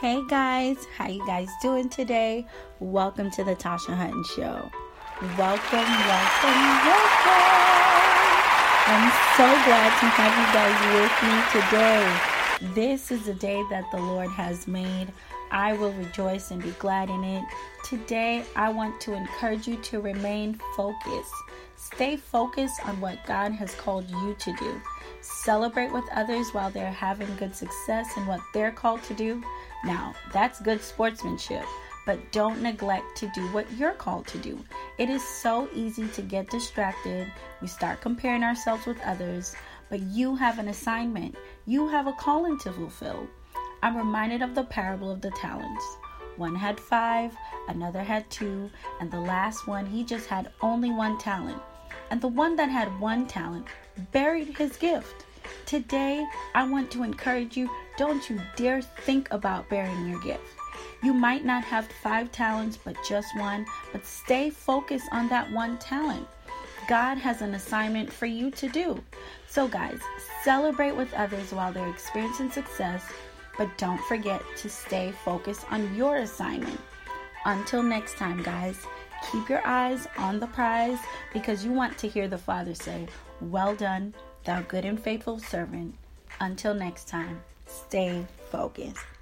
Hey guys, how you guys doing today? Welcome to the Tasha Hutton Show. Welcome, welcome, welcome. I'm so glad to have you guys with me today. This is a day that the Lord has made. I will rejoice and be glad in it. Today, I want to encourage you to remain focused. Stay focused on what God has called you to do. Celebrate with others while they're having good success in what they're called to do. Now, that's good sportsmanship, but don't neglect to do what you're called to do. It is so easy to get distracted. We start comparing ourselves with others, but you have an assignment, you have a calling to fulfill. I'm reminded of the parable of the talents. One had five, another had two, and the last one, he just had only one talent. And the one that had one talent buried his gift. Today, I want to encourage you don't you dare think about burying your gift. You might not have five talents, but just one, but stay focused on that one talent. God has an assignment for you to do. So, guys, celebrate with others while they're experiencing success, but don't forget to stay focused on your assignment. Until next time, guys, keep your eyes on the prize because you want to hear the Father say, Well done, thou good and faithful servant. Until next time, stay focused.